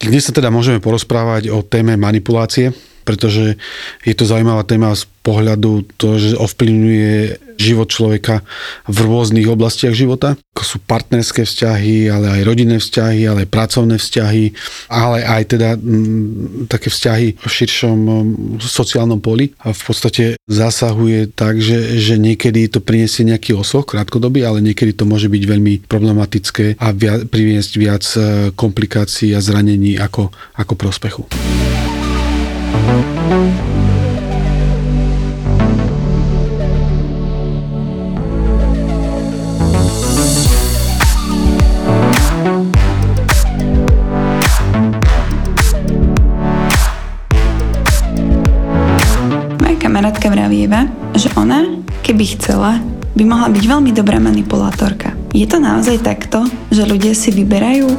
Dnes sa teda môžeme porozprávať o téme manipulácie, pretože je to zaujímavá téma z pohľadu to, že ovplyvňuje život človeka v rôznych oblastiach života, ako sú partnerské vzťahy, ale aj rodinné vzťahy, ale aj pracovné vzťahy, ale aj teda m, také vzťahy v širšom sociálnom poli. A v podstate zasahuje tak, že, že niekedy to priniesie nejaký osoch krátkodobý, ale niekedy to môže byť veľmi problematické a via, priniesť viac e, komplikácií a zranení ako, ako prospechu. Kamarátka vravieva, že ona, keby chcela, by mohla byť veľmi dobrá manipulátorka. Je to naozaj takto, že ľudia si vyberajú,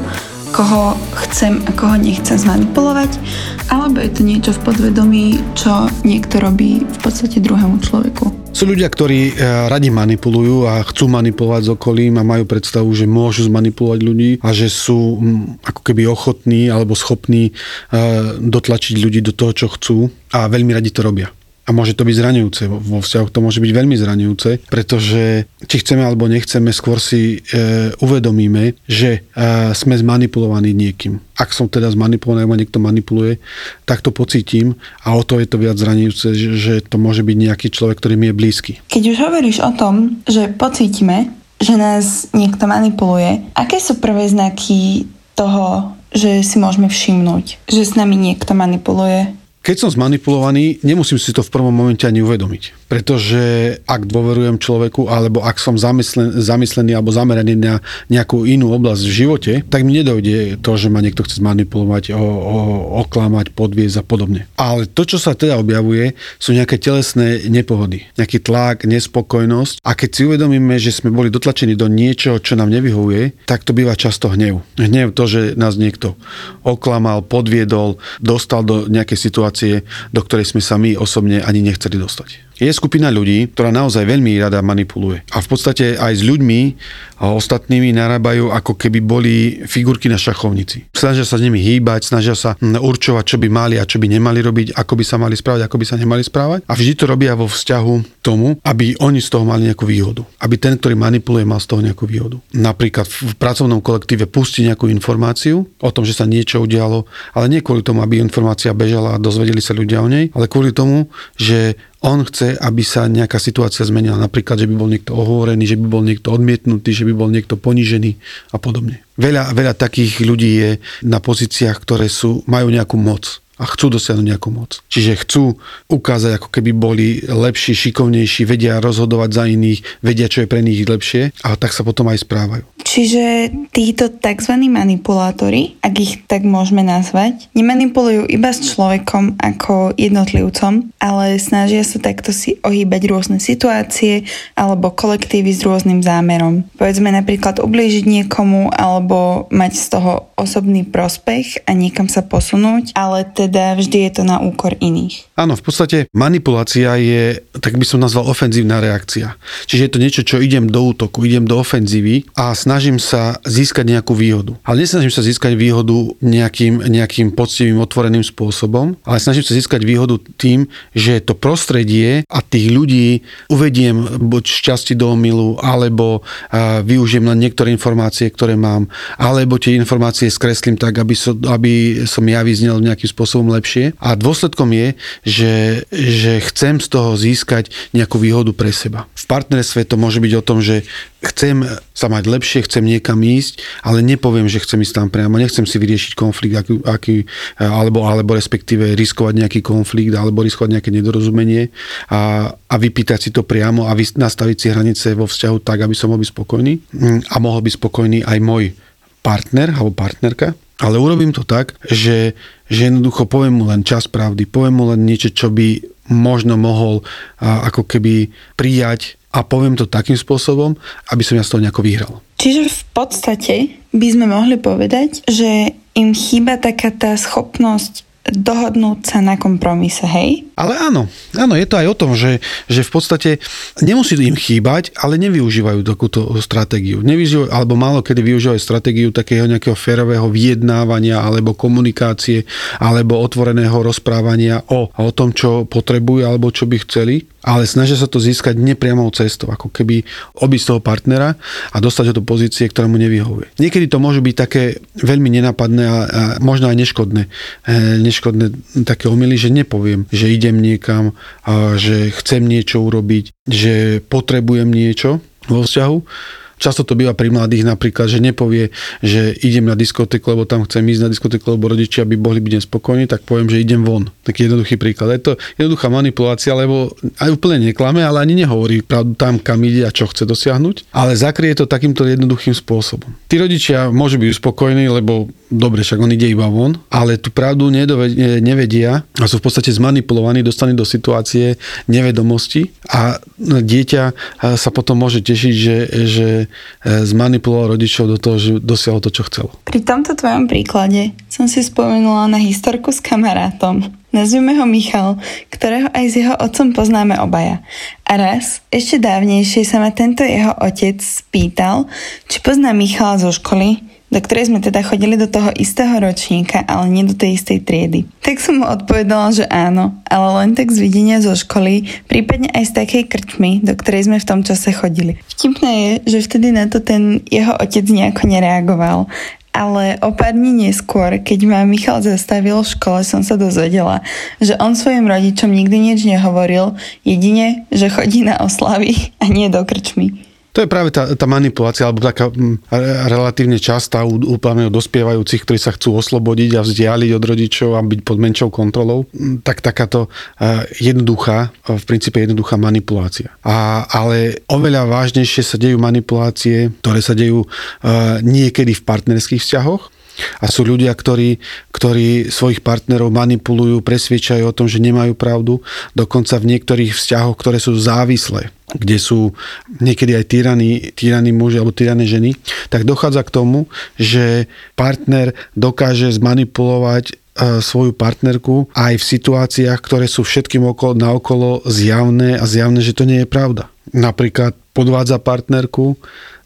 koho chcem a koho nechcem zmanipulovať, alebo je to niečo v podvedomí, čo niekto robí v podstate druhému človeku. Sú ľudia, ktorí e, radi manipulujú a chcú manipulovať s okolím a majú predstavu, že môžu zmanipulovať ľudí a že sú ako keby ochotní alebo schopní e, dotlačiť ľudí do toho, čo chcú a veľmi radi to robia. A môže to byť zraňujúce. Vo vzťahoch to môže byť veľmi zraňujúce, pretože či chceme alebo nechceme, skôr si e, uvedomíme, že e, sme zmanipulovaní niekým. Ak som teda zmanipulovaný, alebo niekto manipuluje, tak to pocítim a o to je to viac zraňujúce, že, že to môže byť nejaký človek, ktorý mi je blízky. Keď už hovoríš o tom, že pocítime, že nás niekto manipuluje, aké sú prvé znaky toho, že si môžeme všimnúť, že s nami niekto manipuluje? Keď som zmanipulovaný, nemusím si to v prvom momente ani uvedomiť. Pretože ak dôverujem človeku, alebo ak som zamyslen, zamyslený alebo zameraný na nejakú inú oblasť v živote, tak mi nedojde to, že ma niekto chce zmanipulovať, o, o, oklamať, podviezť a podobne. Ale to, čo sa teda objavuje, sú nejaké telesné nepohody. Nejaký tlak, nespokojnosť. A keď si uvedomíme, že sme boli dotlačení do niečoho, čo nám nevyhovuje, tak to býva často hnev. Hnev to, že nás niekto oklamal, podviedol, dostal do nejakej situácie do ktorej sme sa my osobne ani nechceli dostať. Je skupina ľudí, ktorá naozaj veľmi rada manipuluje. A v podstate aj s ľuďmi a ostatnými narábajú, ako keby boli figurky na šachovnici. Snažia sa s nimi hýbať, snažia sa určovať, čo by mali a čo by nemali robiť, ako by sa mali správať, ako by sa nemali správať. A vždy to robia vo vzťahu tomu, aby oni z toho mali nejakú výhodu. Aby ten, ktorý manipuluje, mal z toho nejakú výhodu. Napríklad v pracovnom kolektíve pustí nejakú informáciu o tom, že sa niečo udialo, ale nie kvôli tomu, aby informácia bežala a dozvedeli sa ľudia o nej, ale kvôli tomu, že on chce, aby sa nejaká situácia zmenila. Napríklad, že by bol niekto ohovorený, že by bol niekto odmietnutý, že by bol niekto ponižený a podobne. Veľa, veľa takých ľudí je na pozíciách, ktoré sú, majú nejakú moc a chcú dosiahnuť nejakú moc. Čiže chcú ukázať, ako keby boli lepší, šikovnejší, vedia rozhodovať za iných, vedia, čo je pre nich lepšie a tak sa potom aj správajú. Čiže títo tzv. manipulátori, ak ich tak môžeme nazvať, nemanipulujú iba s človekom ako jednotlivcom, ale snažia sa takto si ohýbať rôzne situácie alebo kolektívy s rôznym zámerom. Povedzme napríklad ublížiť niekomu alebo mať z toho osobný prospech a niekam sa posunúť, ale teda vždy je to na úkor iných. Áno, v podstate manipulácia je, tak by som nazval, ofenzívna reakcia. Čiže je to niečo, čo idem do útoku, idem do ofenzívy a snažím sa získať nejakú výhodu. Ale nesnažím sa získať výhodu nejakým, nejakým poctivým, otvoreným spôsobom, ale snažím sa získať výhodu tým, že to prostredie a tých ľudí uvediem buď šťastí do omilu, alebo využijem len niektoré informácie, ktoré mám, alebo tie informácie skreslím tak, aby, so, aby som ja vyznel nejakým spôsobom lepšie. A dôsledkom je, že, že chcem z toho získať nejakú výhodu pre seba. V partnerstve to môže byť o tom, že chcem sa mať lepšie, chcem niekam ísť, ale nepoviem, že chcem ísť tam priamo, nechcem si vyriešiť konflikt, aký, aký, alebo, alebo respektíve riskovať nejaký konflikt, alebo riskovať nejaké nedorozumenie a, a vypýtať si to priamo a nastaviť si hranice vo vzťahu tak, aby som byť spokojný. A mohol byť spokojný aj môj partner alebo partnerka, ale urobím to tak, že, že jednoducho poviem mu len čas pravdy, poviem mu len niečo, čo by možno mohol a, ako keby prijať a poviem to takým spôsobom, aby som ja z toho nejako vyhral. Čiže v podstate by sme mohli povedať, že im chýba taká tá schopnosť dohodnúť sa na kompromise, hej? Ale áno, áno, je to aj o tom, že, že v podstate nemusí im chýbať, ale nevyužívajú takúto stratégiu. Nevyužívajú, alebo málo kedy využívajú stratégiu takého nejakého férového vyjednávania alebo komunikácie alebo otvoreného rozprávania o, o tom, čo potrebujú alebo čo by chceli ale snažia sa to získať nepriamou cestou, ako keby obísť toho partnera a dostať ho do pozície, ktorá mu nevyhovuje. Niekedy to môže byť také veľmi nenapadné a, a možno aj neškodné, e, neškodné také omily, že nepoviem, že idem niekam, a že chcem niečo urobiť, že potrebujem niečo vo vzťahu, Často to býva pri mladých napríklad, že nepovie, že idem na diskotéku, lebo tam chcem ísť na diskotéku, lebo rodičia by mohli byť nespokojní, tak poviem, že idem von. Taký jednoduchý príklad. Je to jednoduchá manipulácia, lebo aj úplne neklame, ale ani nehovorí pravdu tam, kam ide a čo chce dosiahnuť, ale zakrie to takýmto jednoduchým spôsobom. Tí rodičia môžu byť uspokojení, lebo dobre, však on ide iba von, ale tú pravdu nevedia a sú v podstate zmanipulovaní, dostaní do situácie nevedomosti a dieťa sa potom môže tešiť, že, že E, zmanipuloval rodičov do toho, že dosiahol to, čo chcel. Pri tomto tvojom príklade som si spomenula na historku s kamarátom. Nazvime ho Michal, ktorého aj s jeho otcom poznáme obaja. A raz, ešte dávnejšie sa ma tento jeho otec spýtal, či pozná Michala zo školy, do ktorej sme teda chodili do toho istého ročníka, ale nie do tej istej triedy. Tak som mu odpovedala, že áno, ale len tak z videnia zo školy, prípadne aj z takej krčmy, do ktorej sme v tom čase chodili. Vtipné je, že vtedy na to ten jeho otec nejako nereagoval, ale o pár dní neskôr, keď ma Michal zastavil v škole, som sa dozvedela, že on svojim rodičom nikdy nič nehovoril, jedine, že chodí na oslavy a nie do krčmy. To je práve tá, tá manipulácia, alebo taká m, relatívne častá u, u dospievajúcich, ktorí sa chcú oslobodiť a vzdialiť od rodičov a byť pod menšou kontrolou. Tak takáto uh, jednoduchá, v princípe jednoduchá manipulácia. A, ale oveľa vážnejšie sa dejú manipulácie, ktoré sa dejú uh, niekedy v partnerských vzťahoch, a sú ľudia, ktorí, ktorí svojich partnerov manipulujú, presviečajú o tom, že nemajú pravdu, dokonca v niektorých vzťahoch, ktoré sú závislé kde sú niekedy aj tyraní, tyraní muži alebo tyrané ženy, tak dochádza k tomu, že partner dokáže zmanipulovať e, svoju partnerku aj v situáciách, ktoré sú všetkým okolo, naokolo zjavné a zjavné, že to nie je pravda. Napríklad podvádza partnerku,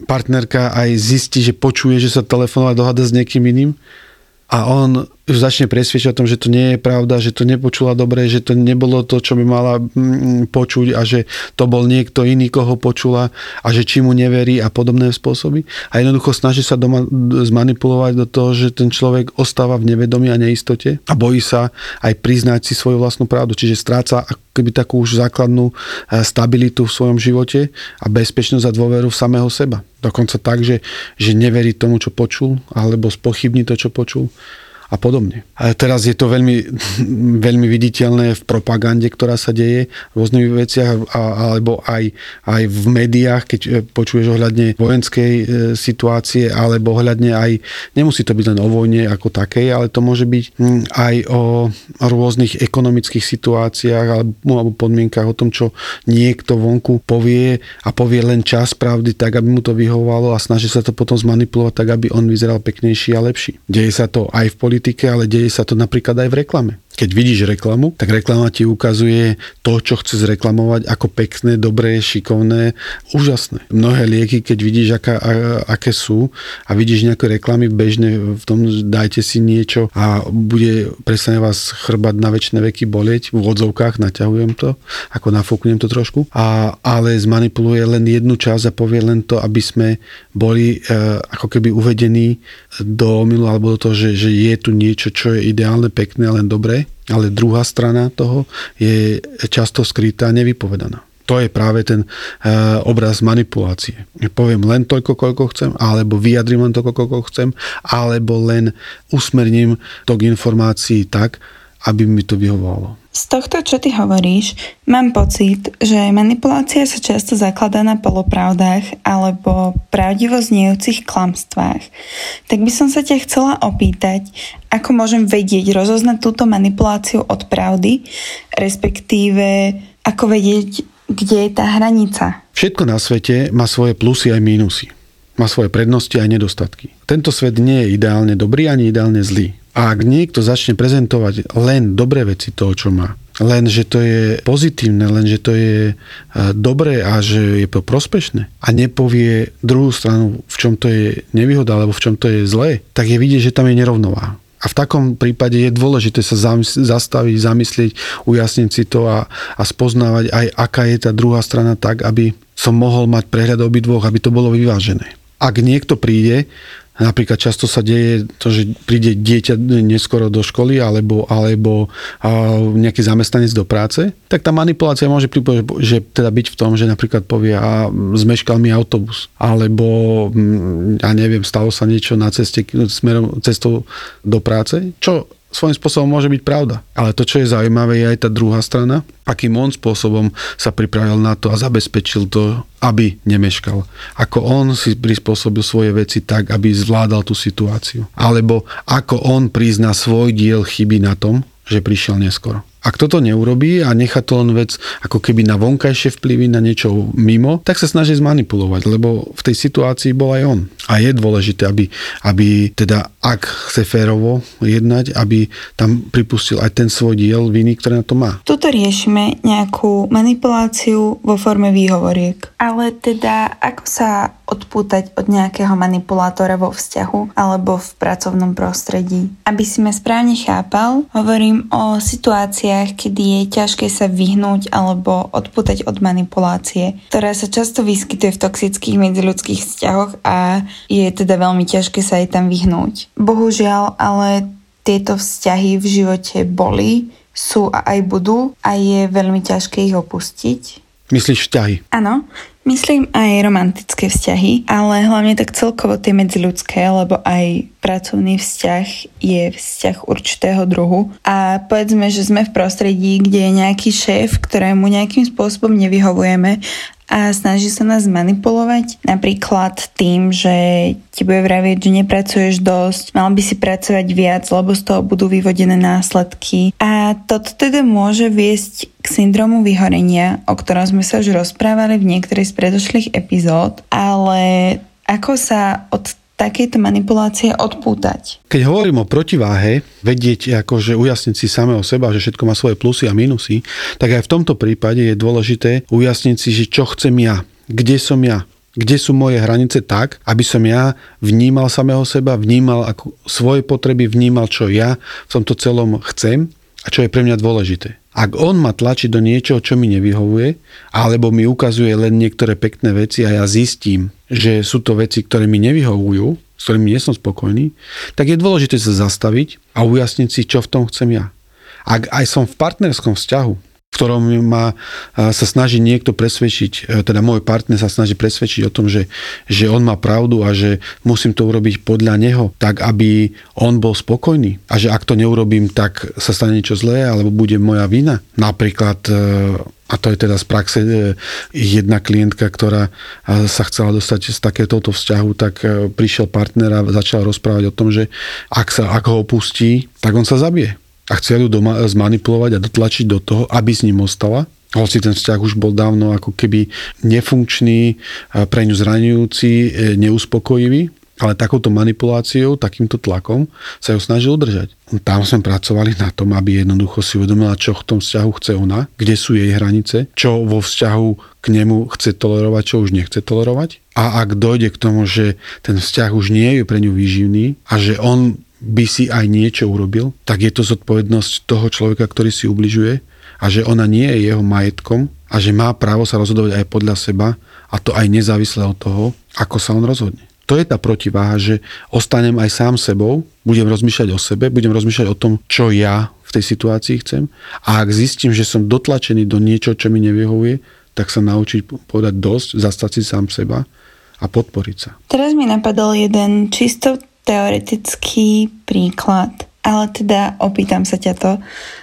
partnerka aj zistí, že počuje, že sa telefonovať dohada s niekým iným. A on už začne presviečať o tom, že to nie je pravda, že to nepočula dobre, že to nebolo to, čo by mala mm, počuť a že to bol niekto iný, koho počula a že či mu neverí a podobné spôsoby. A jednoducho snaží sa doma zmanipulovať do toho, že ten človek ostáva v nevedomí a neistote a bojí sa aj priznať si svoju vlastnú pravdu. Čiže stráca keby takú už základnú eh, stabilitu v svojom živote a bezpečnosť a dôveru v samého seba. Dokonca tak, že, že neverí tomu, čo počul, alebo spochybní to, čo počul a podobne. A teraz je to veľmi, veľmi viditeľné v propagande, ktorá sa deje v rôznych veciach, alebo aj, aj v médiách, keď e, počuješ ohľadne vojenskej e, situácie, alebo ohľadne aj, nemusí to byť len o vojne ako takej, ale to môže byť hm, aj o rôznych ekonomických situáciách alebo, alebo podmienkach, o tom, čo niekto vonku povie a povie len čas pravdy tak, aby mu to vyhovovalo a snaží sa to potom zmanipulovať tak, aby on vyzeral peknejší a lepší. Deje sa to aj v politike, politike, ale deje sa to napríklad aj v reklame. Keď vidíš reklamu, tak reklama ti ukazuje to, čo chce zreklamovať ako pekné, dobré, šikovné, úžasné. Mnohé lieky, keď vidíš, aká, a, aké sú a vidíš nejaké reklamy bežné v tom, dajte si niečo a bude presne vás chrbať na väčšie veky bolieť, v odzovkách naťahujem to, ako nafúknem to trošku, a, ale zmanipuluje len jednu časť a povie len to, aby sme boli e, ako keby uvedení do omilu alebo do toho, že, že je tu niečo, čo je ideálne, pekné, len dobré ale druhá strana toho je často skrytá, nevypovedaná. To je práve ten uh, obraz manipulácie. Poviem len toľko, koľko chcem, alebo vyjadrím len toľko, koľko chcem, alebo len usmerním to k tak, aby mi to vyhovovalo. Z tohto, čo ty hovoríš, mám pocit, že manipulácia sa často zakladá na polopravdách alebo pravdivo znejúcich klamstvách. Tak by som sa ťa chcela opýtať, ako môžem vedieť rozoznať túto manipuláciu od pravdy, respektíve ako vedieť, kde je tá hranica. Všetko na svete má svoje plusy aj mínusy. Má svoje prednosti aj nedostatky. Tento svet nie je ideálne dobrý ani ideálne zlý A ak niekto začne prezentovať len dobré veci toho, čo má, len, že to je pozitívne, len, že to je e, dobré a že je to prospešné a nepovie druhú stranu, v čom to je nevýhoda alebo v čom to je zlé, tak je vidieť, že tam je nerovnováha. A v takom prípade je dôležité sa zastaviť, zamyslieť, ujasniť si to a, a spoznávať aj, aká je tá druhá strana tak, aby som mohol mať prehľad obidvoch, aby to bolo vyvážené. Ak niekto príde Napríklad často sa deje to, že príde dieťa neskoro do školy alebo, alebo nejaký zamestnanec do práce, tak tá manipulácia môže pripovedať, že teda byť v tom, že napríklad povie a zmeškal mi autobus alebo mm, ja neviem, stalo sa niečo na ceste smerom cestou do práce, čo svojím spôsobom môže byť pravda. Ale to, čo je zaujímavé, je aj tá druhá strana, akým on spôsobom sa pripravil na to a zabezpečil to, aby nemeškal. Ako on si prispôsobil svoje veci tak, aby zvládal tú situáciu. Alebo ako on prizná svoj diel chyby na tom, že prišiel neskoro. Ak toto neurobí a nechá to len vec ako keby na vonkajšie vplyvy, na niečo mimo, tak sa snaží zmanipulovať, lebo v tej situácii bol aj on. A je dôležité, aby, aby teda ak chce férovo jednať, aby tam pripustil aj ten svoj diel viny, ktoré na to má. Tuto riešime nejakú manipuláciu vo forme výhovoriek. Ale teda ako sa odpútať od nejakého manipulátora vo vzťahu alebo v pracovnom prostredí. Aby si ma správne chápal, hovorím o situáciách, kedy je ťažké sa vyhnúť alebo odpútať od manipulácie, ktorá sa často vyskytuje v toxických medziľudských vzťahoch a je teda veľmi ťažké sa aj tam vyhnúť. Bohužiaľ, ale tieto vzťahy v živote boli, sú a aj budú a je veľmi ťažké ich opustiť. Myslíš vzťahy? Áno, myslím aj romantické vzťahy, ale hlavne tak celkovo tie medziľudské, lebo aj pracovný vzťah je vzťah určitého druhu. A povedzme, že sme v prostredí, kde je nejaký šéf, ktorému nejakým spôsobom nevyhovujeme a snaží sa nás manipulovať. Napríklad tým, že ti bude vravieť, že nepracuješ dosť, mal by si pracovať viac, lebo z toho budú vyvodené následky. A toto teda môže viesť k syndromu vyhorenia, o ktorom sme sa už rozprávali v niektorej z predošlých epizód, ale ako sa od takéto manipulácie odpútať. Keď hovorím o protiváhe, vedieť akože ujasniť si samého seba, že všetko má svoje plusy a minusy, tak aj v tomto prípade je dôležité ujasniť si, že čo chcem ja, kde som ja, kde sú moje hranice tak, aby som ja vnímal samého seba, vnímal ako svoje potreby, vnímal, čo ja v tomto celom chcem a čo je pre mňa dôležité. Ak on ma tlačí do niečoho, čo mi nevyhovuje, alebo mi ukazuje len niektoré pekné veci a ja zistím, že sú to veci, ktoré mi nevyhovujú, s ktorými nie som spokojný, tak je dôležité sa zastaviť a ujasniť si, čo v tom chcem ja. Ak aj som v partnerskom vzťahu, v ktorom ma sa snaží niekto presvedčiť, e, teda môj partner sa snaží presvedčiť o tom, že, že on má pravdu a že musím to urobiť podľa neho, tak aby on bol spokojný. A že ak to neurobím, tak sa stane niečo zlé, alebo bude moja vina. Napríklad e, a to je teda z praxe e, jedna klientka, ktorá sa chcela dostať z takéto vzťahu, tak prišiel partner a začal rozprávať o tom, že ak, sa, ak ho opustí, tak on sa zabije a chcel ju doma zmanipulovať a dotlačiť do toho, aby s ním ostala. Hoci ten vzťah už bol dávno ako keby nefunkčný, pre ňu zraňujúci, e, neuspokojivý, ale takouto manipuláciou, takýmto tlakom sa ju snažil udržať. Tam sme pracovali na tom, aby jednoducho si uvedomila, čo v tom vzťahu chce ona, kde sú jej hranice, čo vo vzťahu k nemu chce tolerovať, čo už nechce tolerovať. A ak dojde k tomu, že ten vzťah už nie je pre ňu výživný a že on by si aj niečo urobil, tak je to zodpovednosť toho človeka, ktorý si ubližuje a že ona nie je jeho majetkom a že má právo sa rozhodovať aj podľa seba a to aj nezávisle od toho, ako sa on rozhodne. To je tá protiváha, že ostanem aj sám sebou, budem rozmýšľať o sebe, budem rozmýšľať o tom, čo ja v tej situácii chcem a ak zistím, že som dotlačený do niečo, čo mi nevyhovuje, tak sa naučiť povedať dosť, zastať si sám seba a podporiť sa. Teraz mi napadol jeden čisto teoretický príklad, ale teda opýtam sa ťa to.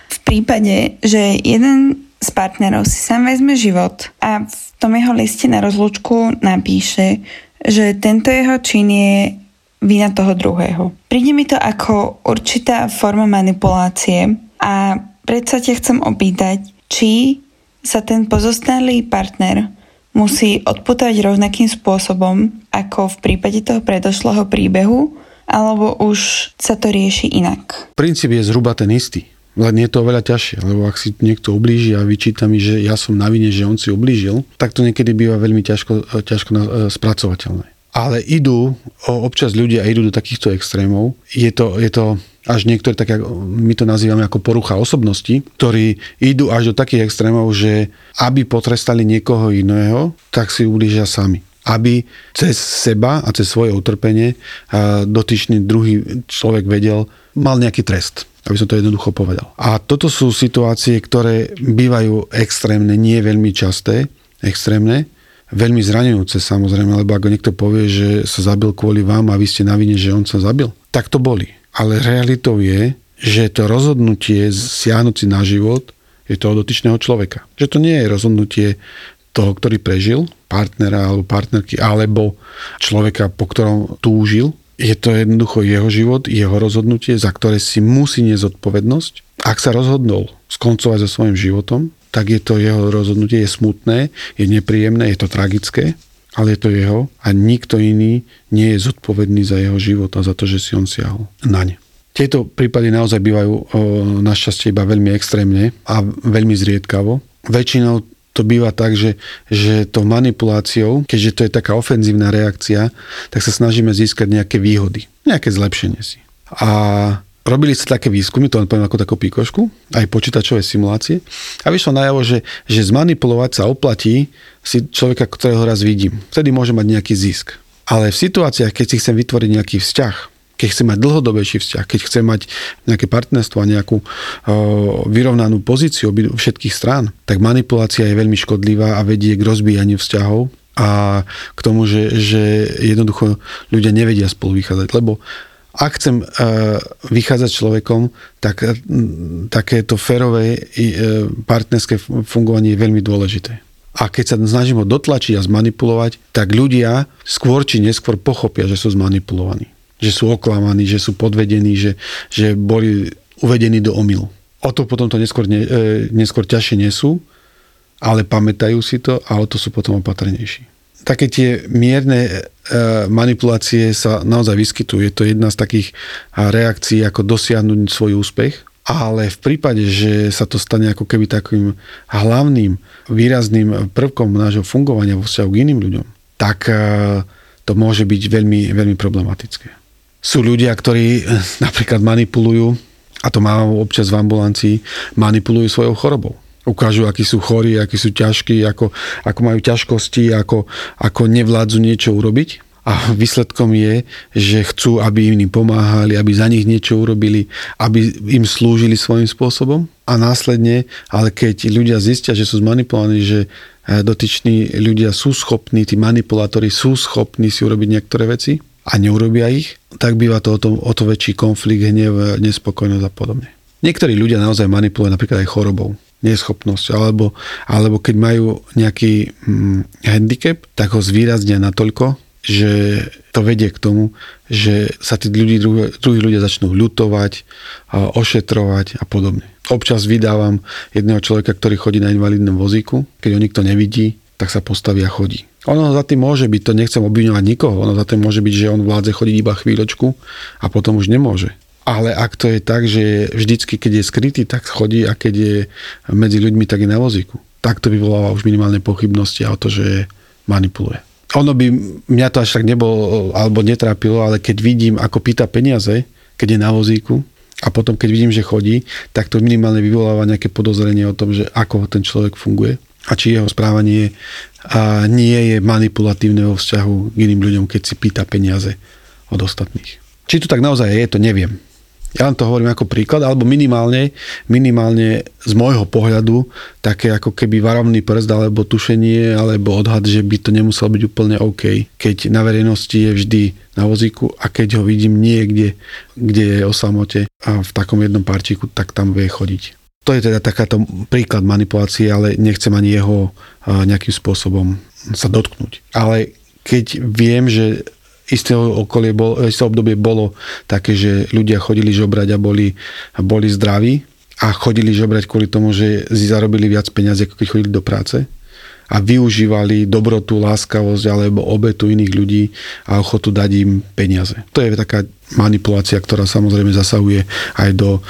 V prípade, že jeden z partnerov si sám vezme život a v tom jeho liste na rozlúčku napíše, že tento jeho čin je vina toho druhého. Príde mi to ako určitá forma manipulácie a predsa ťa chcem opýtať, či sa ten pozostalý partner musí odputať rovnakým spôsobom ako v prípade toho predošlého príbehu, alebo už sa to rieši inak? Princíp je zhruba ten istý. Len je to oveľa ťažšie, lebo ak si niekto ublíži a vyčíta mi, že ja som na vine, že on si ublížil, tak to niekedy býva veľmi ťažko, ťažko e, spracovateľné. Ale idú, občas ľudia idú do takýchto extrémov. Je to, je to až niektoré, tak my to nazývame ako porucha osobnosti, ktorí idú až do takých extrémov, že aby potrestali niekoho iného, tak si ublížia sami aby cez seba a cez svoje utrpenie dotyčný druhý človek vedel, mal nejaký trest aby som to jednoducho povedal. A toto sú situácie, ktoré bývajú extrémne, nie veľmi časté, extrémne, veľmi zraňujúce samozrejme, lebo ako niekto povie, že sa zabil kvôli vám a vy ste na vine, že on sa zabil, tak to boli. Ale realitou je, že to rozhodnutie siahnuť si na život je toho dotyčného človeka. Že to nie je rozhodnutie toho, ktorý prežil, partnera alebo partnerky, alebo človeka, po ktorom túžil. Je to jednoducho jeho život, jeho rozhodnutie, za ktoré si musí niesť zodpovednosť. Ak sa rozhodol skoncovať so svojím životom, tak je to jeho rozhodnutie, je smutné, je nepríjemné, je to tragické, ale je to jeho a nikto iný nie je zodpovedný za jeho život a za to, že si on siahol na ne. Tieto prípady naozaj bývajú o, našťastie iba veľmi extrémne a veľmi zriedkavo. Väčšinou to býva tak, že, že to manipuláciou, keďže to je taká ofenzívna reakcia, tak sa snažíme získať nejaké výhody, nejaké zlepšenie si. A robili sa také výskumy, to len poviem ako takú píkošku, aj počítačové simulácie a vyšlo najavo, že, že zmanipulovať sa oplatí si človeka, ktorého raz vidím. Vtedy môže mať nejaký zisk. Ale v situáciách, keď si chcem vytvoriť nejaký vzťah, keď chce mať dlhodobejší vzťah, keď chce mať nejaké partnerstvo a nejakú o, vyrovnanú pozíciu všetkých strán, tak manipulácia je veľmi škodlivá a vedie k rozbíjaniu vzťahov a k tomu, že, že jednoducho ľudia nevedia spolu vychádzať. Lebo ak chcem vychádzať človekom, tak takéto férové partnerské fungovanie je veľmi dôležité. A keď sa snažím ho dotlačiť a zmanipulovať, tak ľudia skôr či neskôr pochopia, že sú zmanipulovaní že sú oklamaní, že sú podvedení, že, že boli uvedení do omylu. O to potom to neskôr, ne, e, neskôr ťažšie nesú, ale pamätajú si to a o to sú potom opatrnejší. Také tie mierne e, manipulácie sa naozaj vyskytujú. Je to jedna z takých reakcií, ako dosiahnuť svoj úspech, ale v prípade, že sa to stane ako keby takým hlavným výrazným prvkom nášho fungovania vo vzťahu k iným ľuďom, tak e, to môže byť veľmi, veľmi problematické. Sú ľudia, ktorí eh, napríklad manipulujú, a to mám občas v ambulancii, manipulujú svojou chorobou. Ukážu, akí sú chorí, akí sú ťažkí, ako, ako majú ťažkosti, ako, ako nevládzu niečo urobiť. A výsledkom je, že chcú, aby im pomáhali, aby za nich niečo urobili, aby im slúžili svojím spôsobom. A následne, ale keď ľudia zistia, že sú zmanipulovaní, že eh, dotyční ľudia sú schopní, tí manipulátori sú schopní si urobiť niektoré veci, a neurobia ich, tak býva to o to, o to väčší konflikt, hnev, nespokojnosť a podobne. Niektorí ľudia naozaj manipulujú napríklad aj chorobou, neschopnosť, alebo, alebo keď majú nejaký hm, handicap, tak ho zvýraznia natoľko, že to vedie k tomu, že sa tí ľudí, druhí, druhí ľudia začnú ľutovať, ošetrovať a podobne. Občas vydávam jedného človeka, ktorý chodí na invalidnom vozíku, keď ho nikto nevidí, tak sa postaví a chodí. Ono za tým môže byť, to nechcem obviňovať nikoho, ono za tým môže byť, že on vládze chodiť iba chvíľočku a potom už nemôže. Ale ak to je tak, že vždycky, keď je skrytý, tak chodí a keď je medzi ľuďmi, tak je na vozíku. Tak to vyvoláva už minimálne pochybnosti a o to, že manipuluje. Ono by, mňa to až tak nebolo, alebo netrápilo, ale keď vidím, ako pýta peniaze, keď je na vozíku, a potom, keď vidím, že chodí, tak to minimálne vyvoláva nejaké podozrenie o tom, že ako ten človek funguje a či jeho správanie a nie je manipulatívne vo vzťahu k iným ľuďom, keď si pýta peniaze od ostatných. Či to tak naozaj je, to neviem. Ja len to hovorím ako príklad, alebo minimálne, minimálne z môjho pohľadu také ako keby varovný prst, alebo tušenie, alebo odhad, že by to nemuselo byť úplne OK, keď na verejnosti je vždy na vozíku a keď ho vidím niekde, kde je o samote a v takom jednom parčíku, tak tam vie chodiť. To je teda takáto príklad manipulácie, ale nechcem ani jeho nejakým spôsobom sa dotknúť. Ale keď viem, že isté okolie bol, isté obdobie bolo také, že ľudia chodili žobrať a boli, boli zdraví a chodili žobrať kvôli tomu, že si zarobili viac peniazy, ako keď chodili do práce a využívali dobrotu, láskavosť alebo obetu iných ľudí a ochotu dať im peniaze. To je taká manipulácia, ktorá samozrejme zasahuje aj do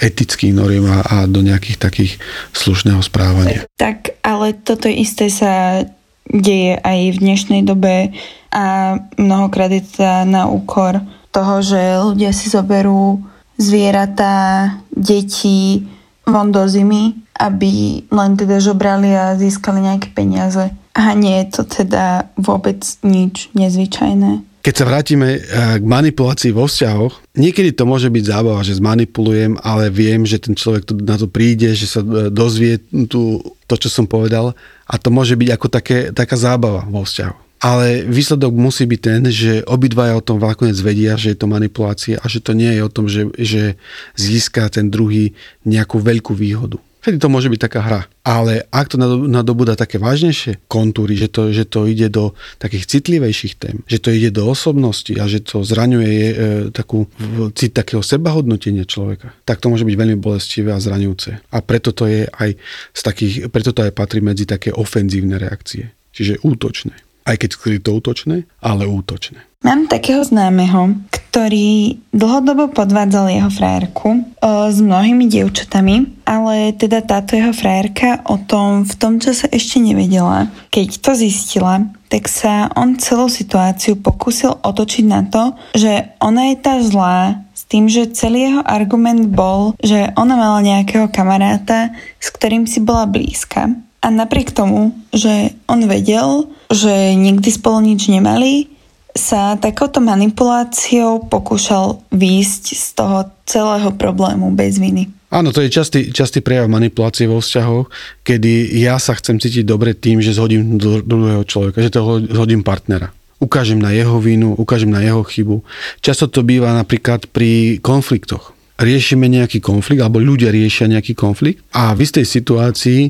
etických noriem a, a do nejakých takých slušného správania. Tak, ale toto isté sa deje aj v dnešnej dobe a mnohokrát je to na úkor toho, že ľudia si zoberú zvieratá, deti von do zimy, aby len teda žobrali a získali nejaké peniaze. A nie je to teda vôbec nič nezvyčajné. Keď sa vrátime eh, k manipulácii vo vzťahoch, niekedy to môže byť zábava, že zmanipulujem, ale viem, že ten človek na to príde, že sa eh, dozvie tú, to, čo som povedal a to môže byť ako také, taká zábava vo vzťahu. Ale výsledok musí byť ten, že obidvaja o tom nakoniec vedia, že je to manipulácia a že to nie je o tom, že, že získa ten druhý nejakú veľkú výhodu. Vtedy to môže byť taká hra. Ale ak to nadobúda také vážnejšie kontúry, že to, že to ide do takých citlivejších tém, že to ide do osobnosti a že to zraňuje e, takú cit takého sebahodnotenia človeka, tak to môže byť veľmi bolestivé a zraňujúce. A preto to je aj z takých, preto to aj patrí medzi také ofenzívne reakcie. Čiže útočné. Aj keď skryto útočné, ale útočné. Mám takého známeho, ktorý dlhodobo podvádzal jeho frajerku o, s mnohými dievčatami, ale teda táto jeho frajerka o tom v tom čase ešte nevedela. Keď to zistila, tak sa on celú situáciu pokúsil otočiť na to, že ona je tá zlá, s tým, že celý jeho argument bol, že ona mala nejakého kamaráta, s ktorým si bola blízka. A napriek tomu, že on vedel, že nikdy spolu nič nemali, sa takouto manipuláciou pokúšal výjsť z toho celého problému bez viny. Áno, to je častý, častý prejav manipulácie vo vzťahoch, kedy ja sa chcem cítiť dobre tým, že zhodím druhého človeka, že to zhodím partnera. Ukážem na jeho vinu, ukážem na jeho chybu. Často to býva napríklad pri konfliktoch riešime nejaký konflikt, alebo ľudia riešia nejaký konflikt a v istej situácii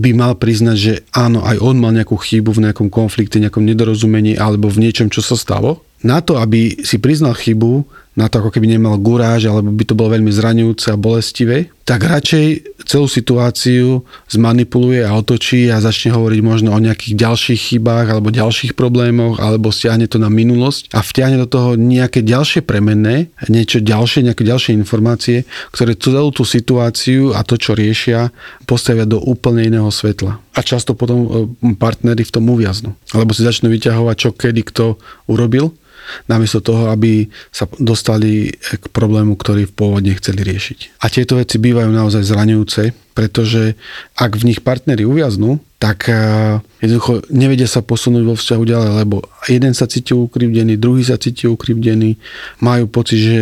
by mal priznať, že áno, aj on mal nejakú chybu v nejakom konflikte, nejakom nedorozumení alebo v niečom, čo sa stalo. Na to, aby si priznal chybu, na to ako keby nemal guráž, alebo by to bolo veľmi zraňujúce a bolestivé, tak radšej celú situáciu zmanipuluje a otočí a začne hovoriť možno o nejakých ďalších chybách alebo ďalších problémoch, alebo stiahne to na minulosť a vtiahne do toho nejaké ďalšie premenné, niečo ďalšie, nejaké ďalšie informácie, ktoré celú tú situáciu a to, čo riešia, postavia do úplne iného svetla. A často potom e, partnery v tom uviaznú. Alebo si začnú vyťahovať, čo kedy kto urobil namiesto toho, aby sa dostali k problému, ktorý v pôvodne chceli riešiť. A tieto veci bývajú naozaj zraňujúce, pretože ak v nich partnery uviaznú, tak eh, jednoducho nevedia sa posunúť vo vzťahu ďalej, lebo jeden sa cíti ukrivdený, druhý sa cíti ukrivdený, majú pocit, že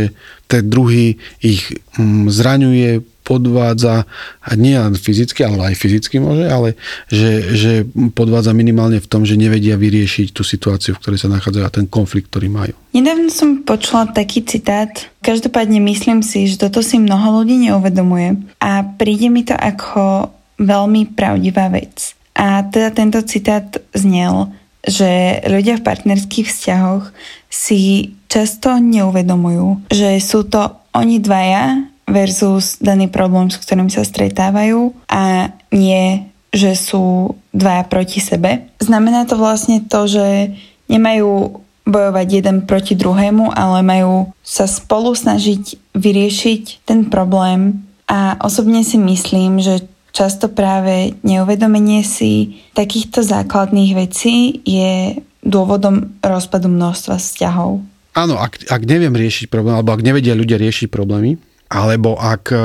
ten druhý ich mm, zraňuje, podvádza, nie len fyzicky, ale aj fyzicky môže, ale že, že podvádza minimálne v tom, že nevedia vyriešiť tú situáciu, v ktorej sa nachádzajú a ten konflikt, ktorý majú. Nedávno som počula taký citát, každopádne myslím si, že toto si mnoho ľudí neuvedomuje a príde mi to ako veľmi pravdivá vec. A teda tento citát znel, že ľudia v partnerských vzťahoch si často neuvedomujú, že sú to oni dvaja versus daný problém, s ktorým sa stretávajú a nie, že sú dvaja proti sebe. Znamená to vlastne to, že nemajú bojovať jeden proti druhému, ale majú sa spolu snažiť vyriešiť ten problém a osobne si myslím, že často práve neuvedomenie si takýchto základných vecí je dôvodom rozpadu množstva vzťahov. Áno, ak, ak neviem riešiť problém, alebo ak nevedia ľudia riešiť problémy, alebo ak e,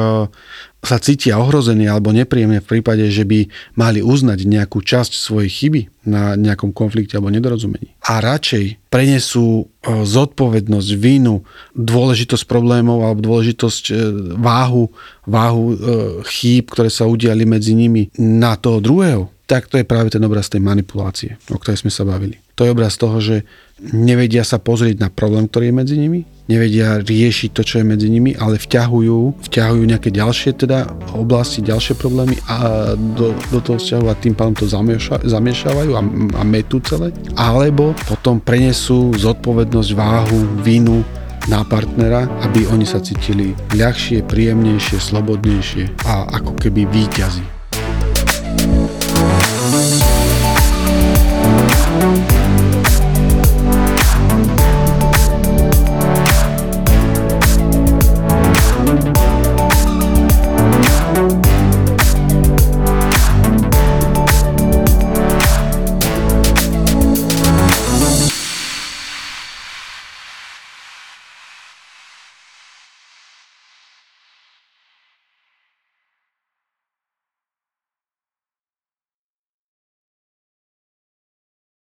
sa cítia ohrození alebo nepríjemne v prípade, že by mali uznať nejakú časť svojej chyby na nejakom konflikte alebo nedorozumení. A radšej prenesú e, zodpovednosť, vínu, dôležitosť problémov alebo dôležitosť e, váhu, váhu chýb, ktoré sa udiali medzi nimi na toho druhého, tak to je práve ten obraz tej manipulácie, o ktorej sme sa bavili. To je obraz toho, že nevedia sa pozrieť na problém, ktorý je medzi nimi, nevedia riešiť to, čo je medzi nimi, ale vťahujú, vťahujú nejaké ďalšie teda oblasti, ďalšie problémy a do, do toho vzťahu a tým pádom to zamieša, zamiešavajú a, a metú celé. Alebo potom prenesú zodpovednosť, váhu, vinu na partnera, aby oni sa cítili ľahšie, príjemnejšie, slobodnejšie a ako keby výťazí.